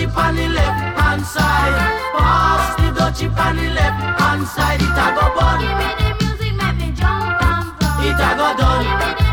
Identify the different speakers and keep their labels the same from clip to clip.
Speaker 1: chip on the
Speaker 2: left hand side. Pass the dutchie on the left hand side. It a go bun.
Speaker 3: Give me the music, make me jump and flow.
Speaker 2: It a go done.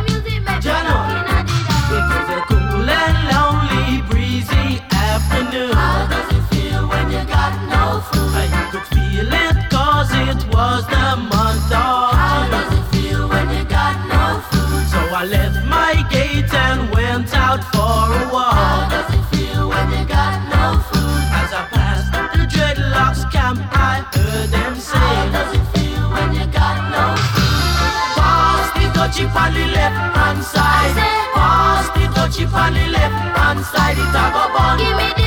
Speaker 2: chip on the left hand side. Pass the dutchie on the left hand side. It a go bun.
Speaker 3: Give me the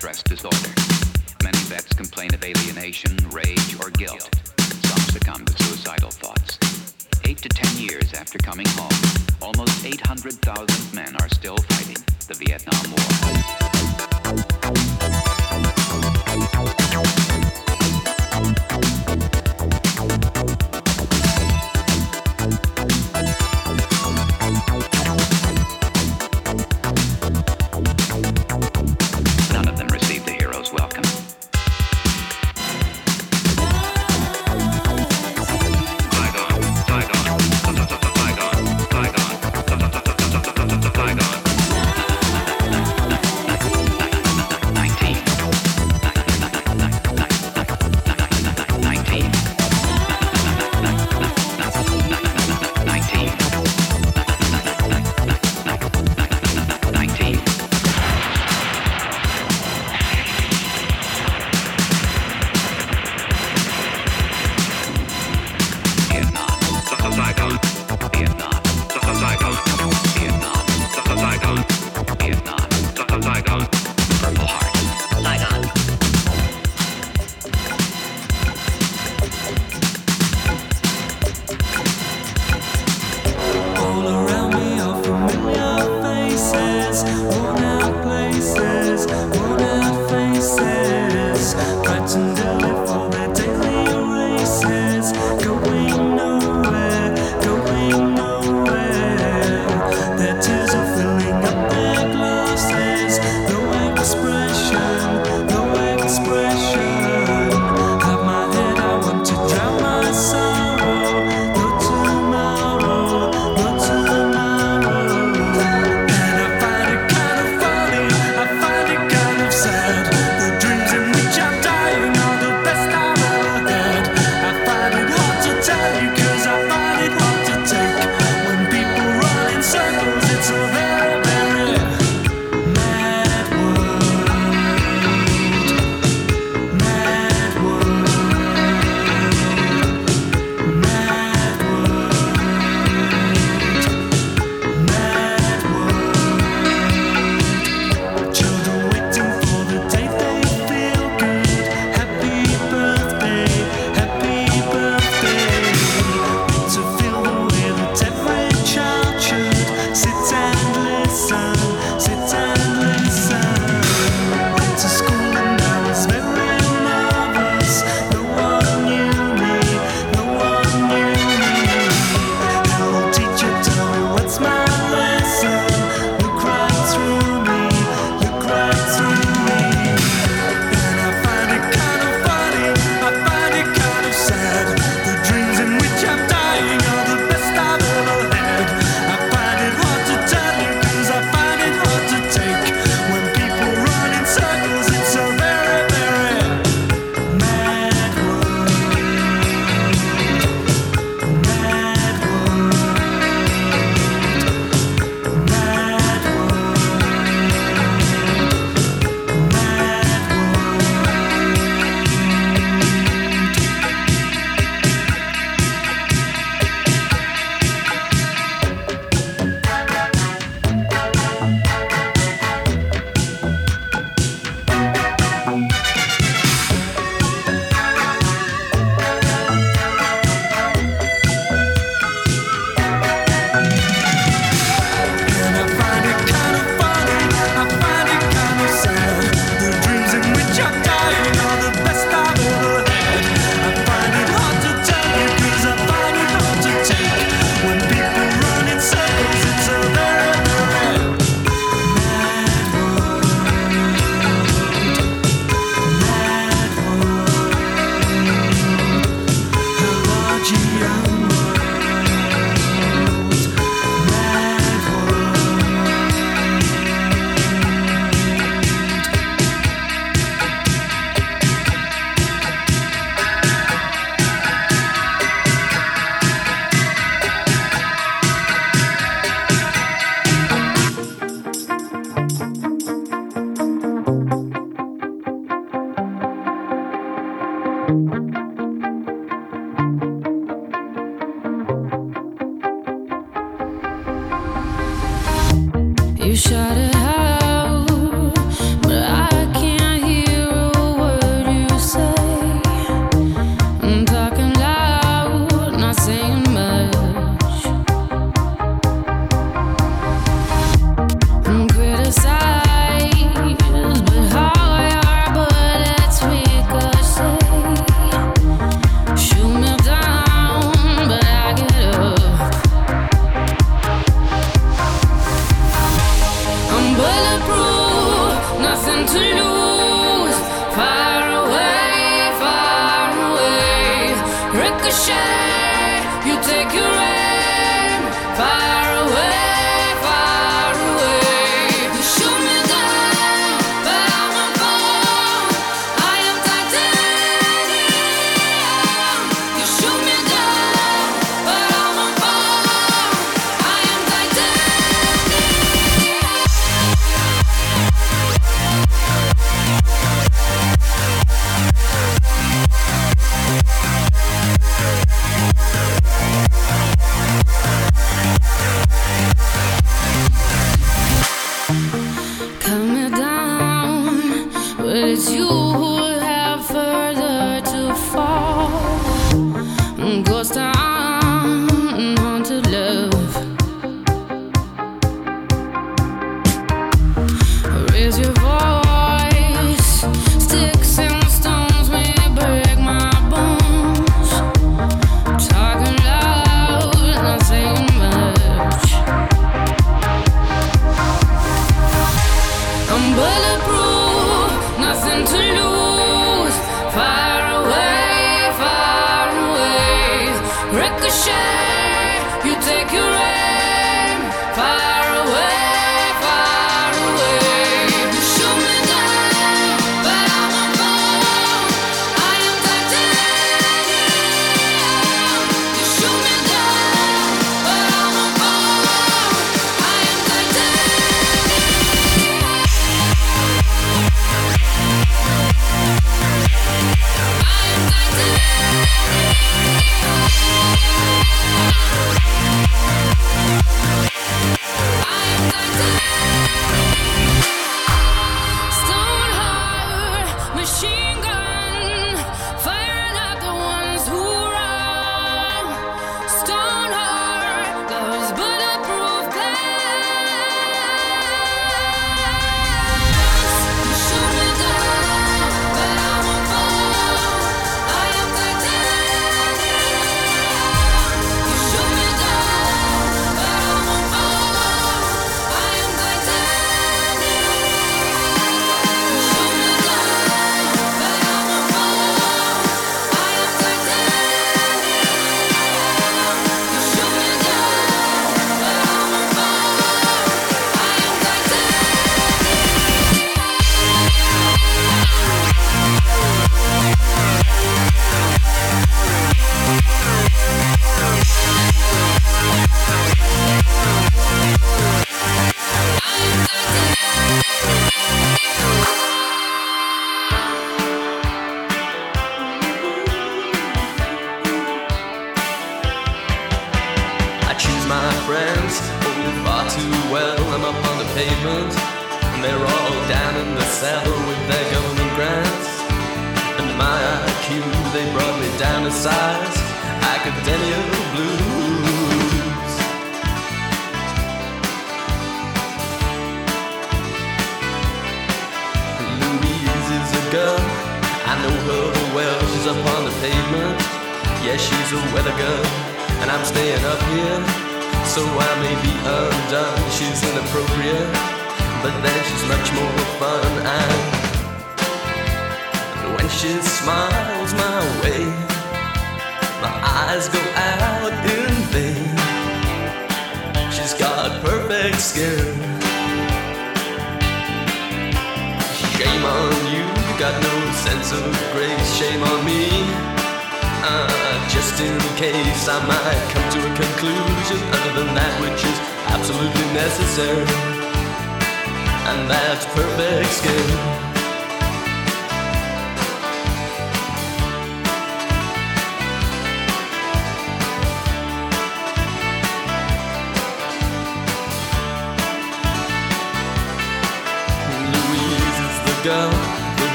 Speaker 4: stress disorder. Many vets complain of alienation, rage, or guilt. Some succumb to suicidal thoughts. Eight to ten years after coming home, almost 800,000 men are still fighting the Vietnam War.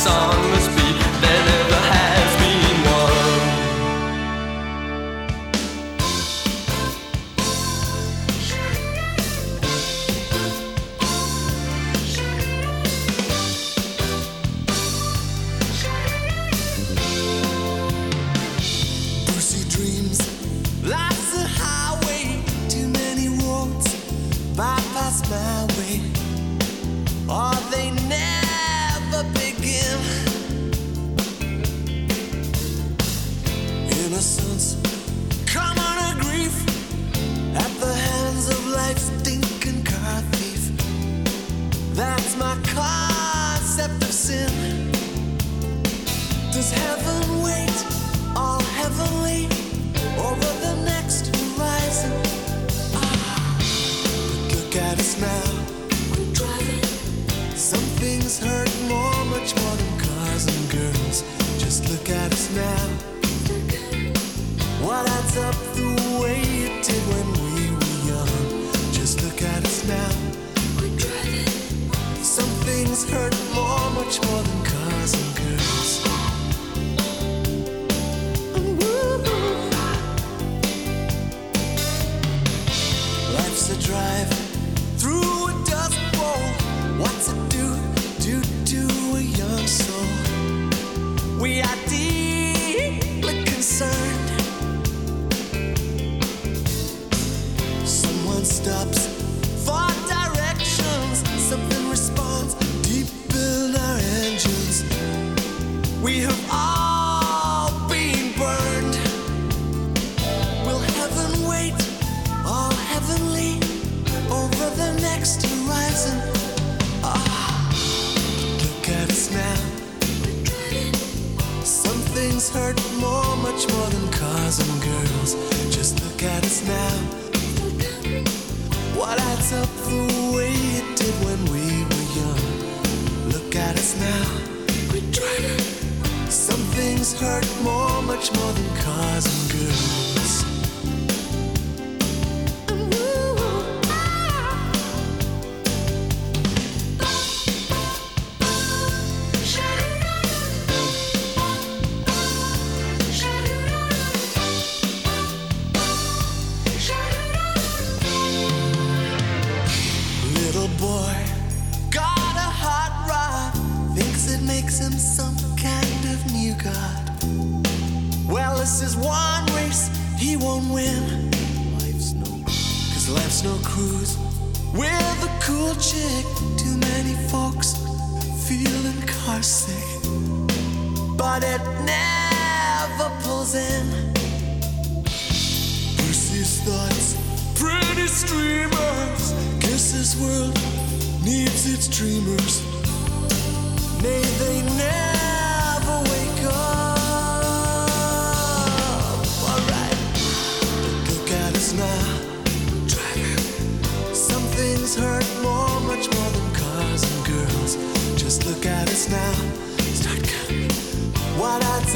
Speaker 5: Song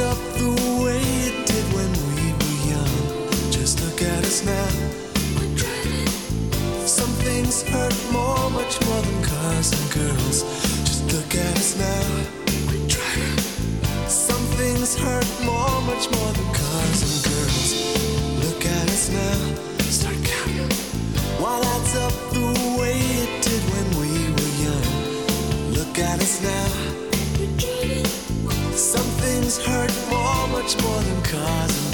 Speaker 6: up the way it did when we were young. Just look at us now. We're driving. Some things hurt more, much more than cars and girls. Just look at us now. We're driving. Some things hurt more, much more than cars and girls. Look at us now.
Speaker 5: Start counting. Why that's up the way it did when we were young. Look at us now. Some things hurt more, much more than cars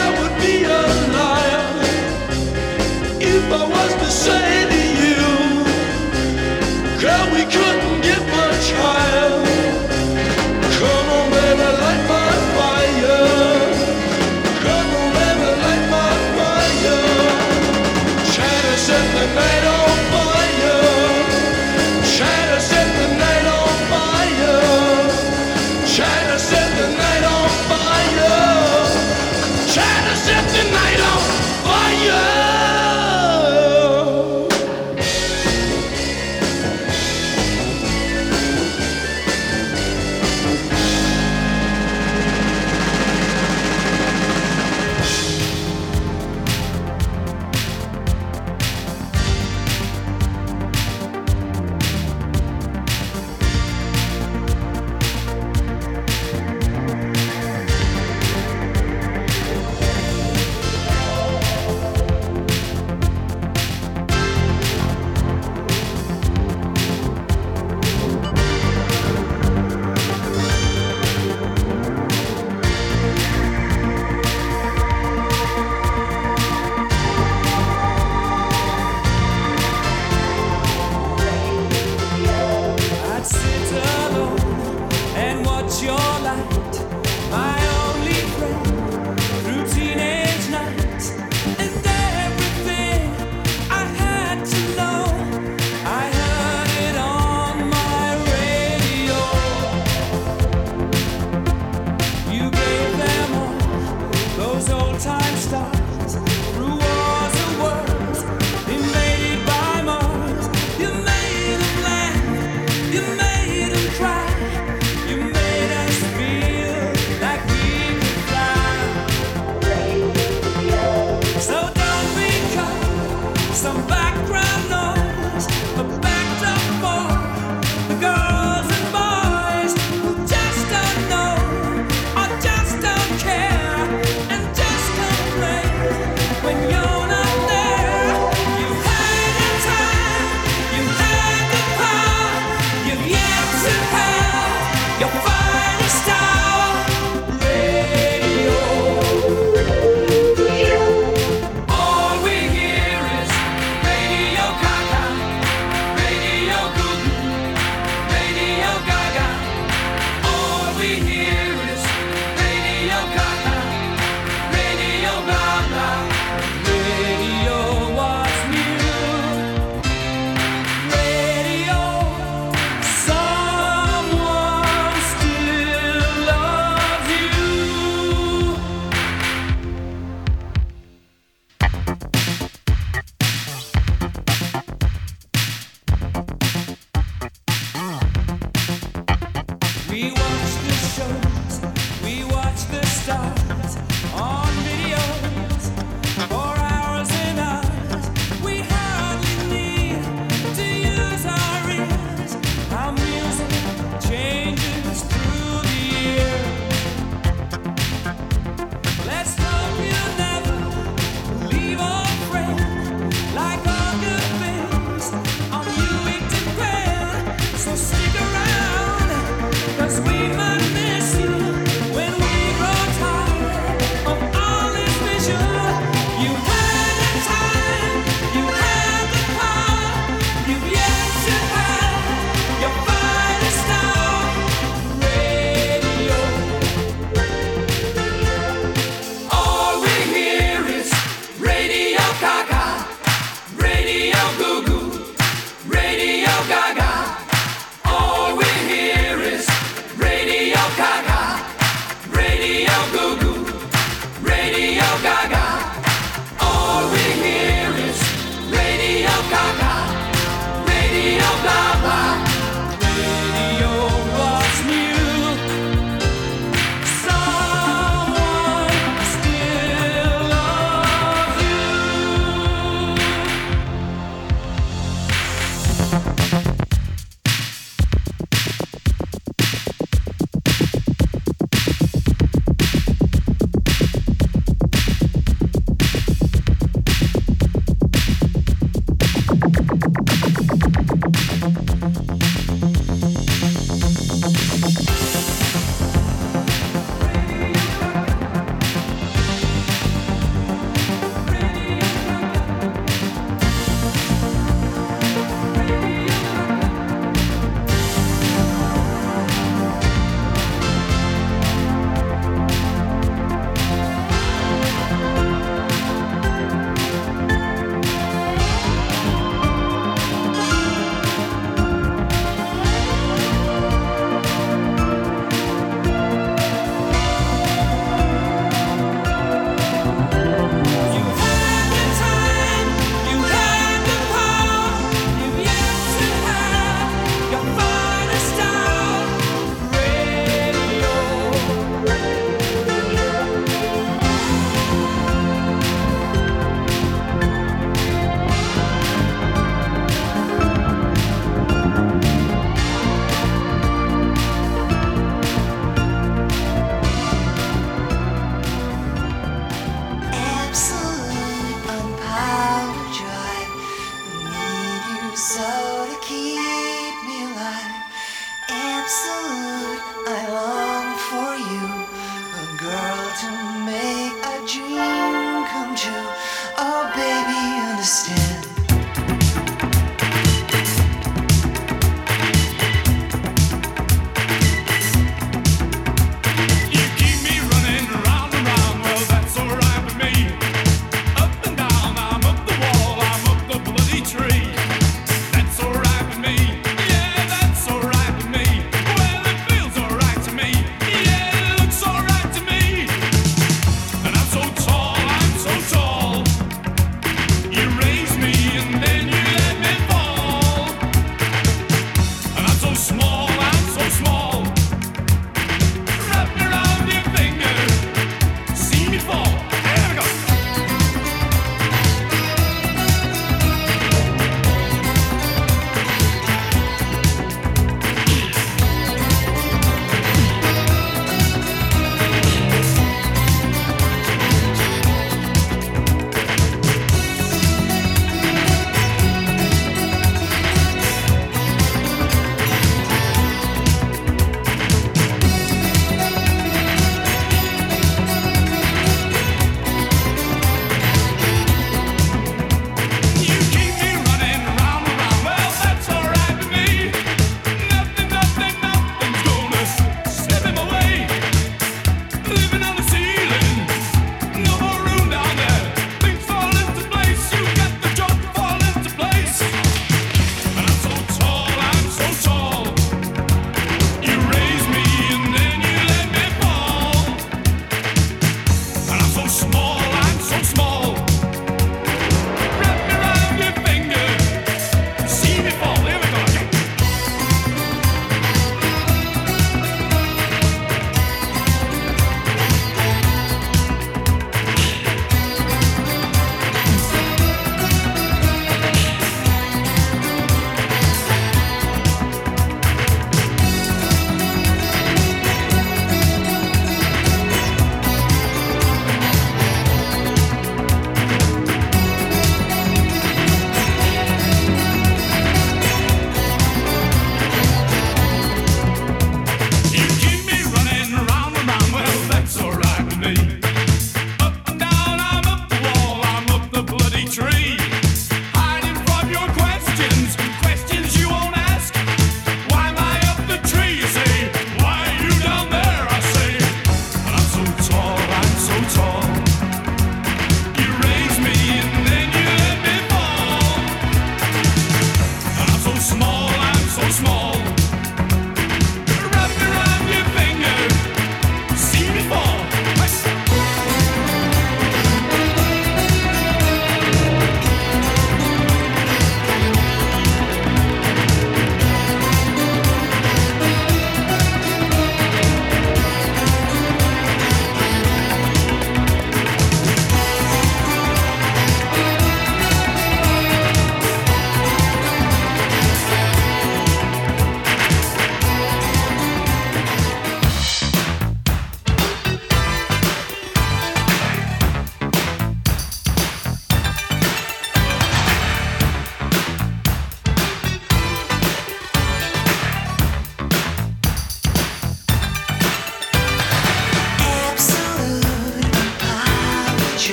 Speaker 7: I would be a liar if I was to say.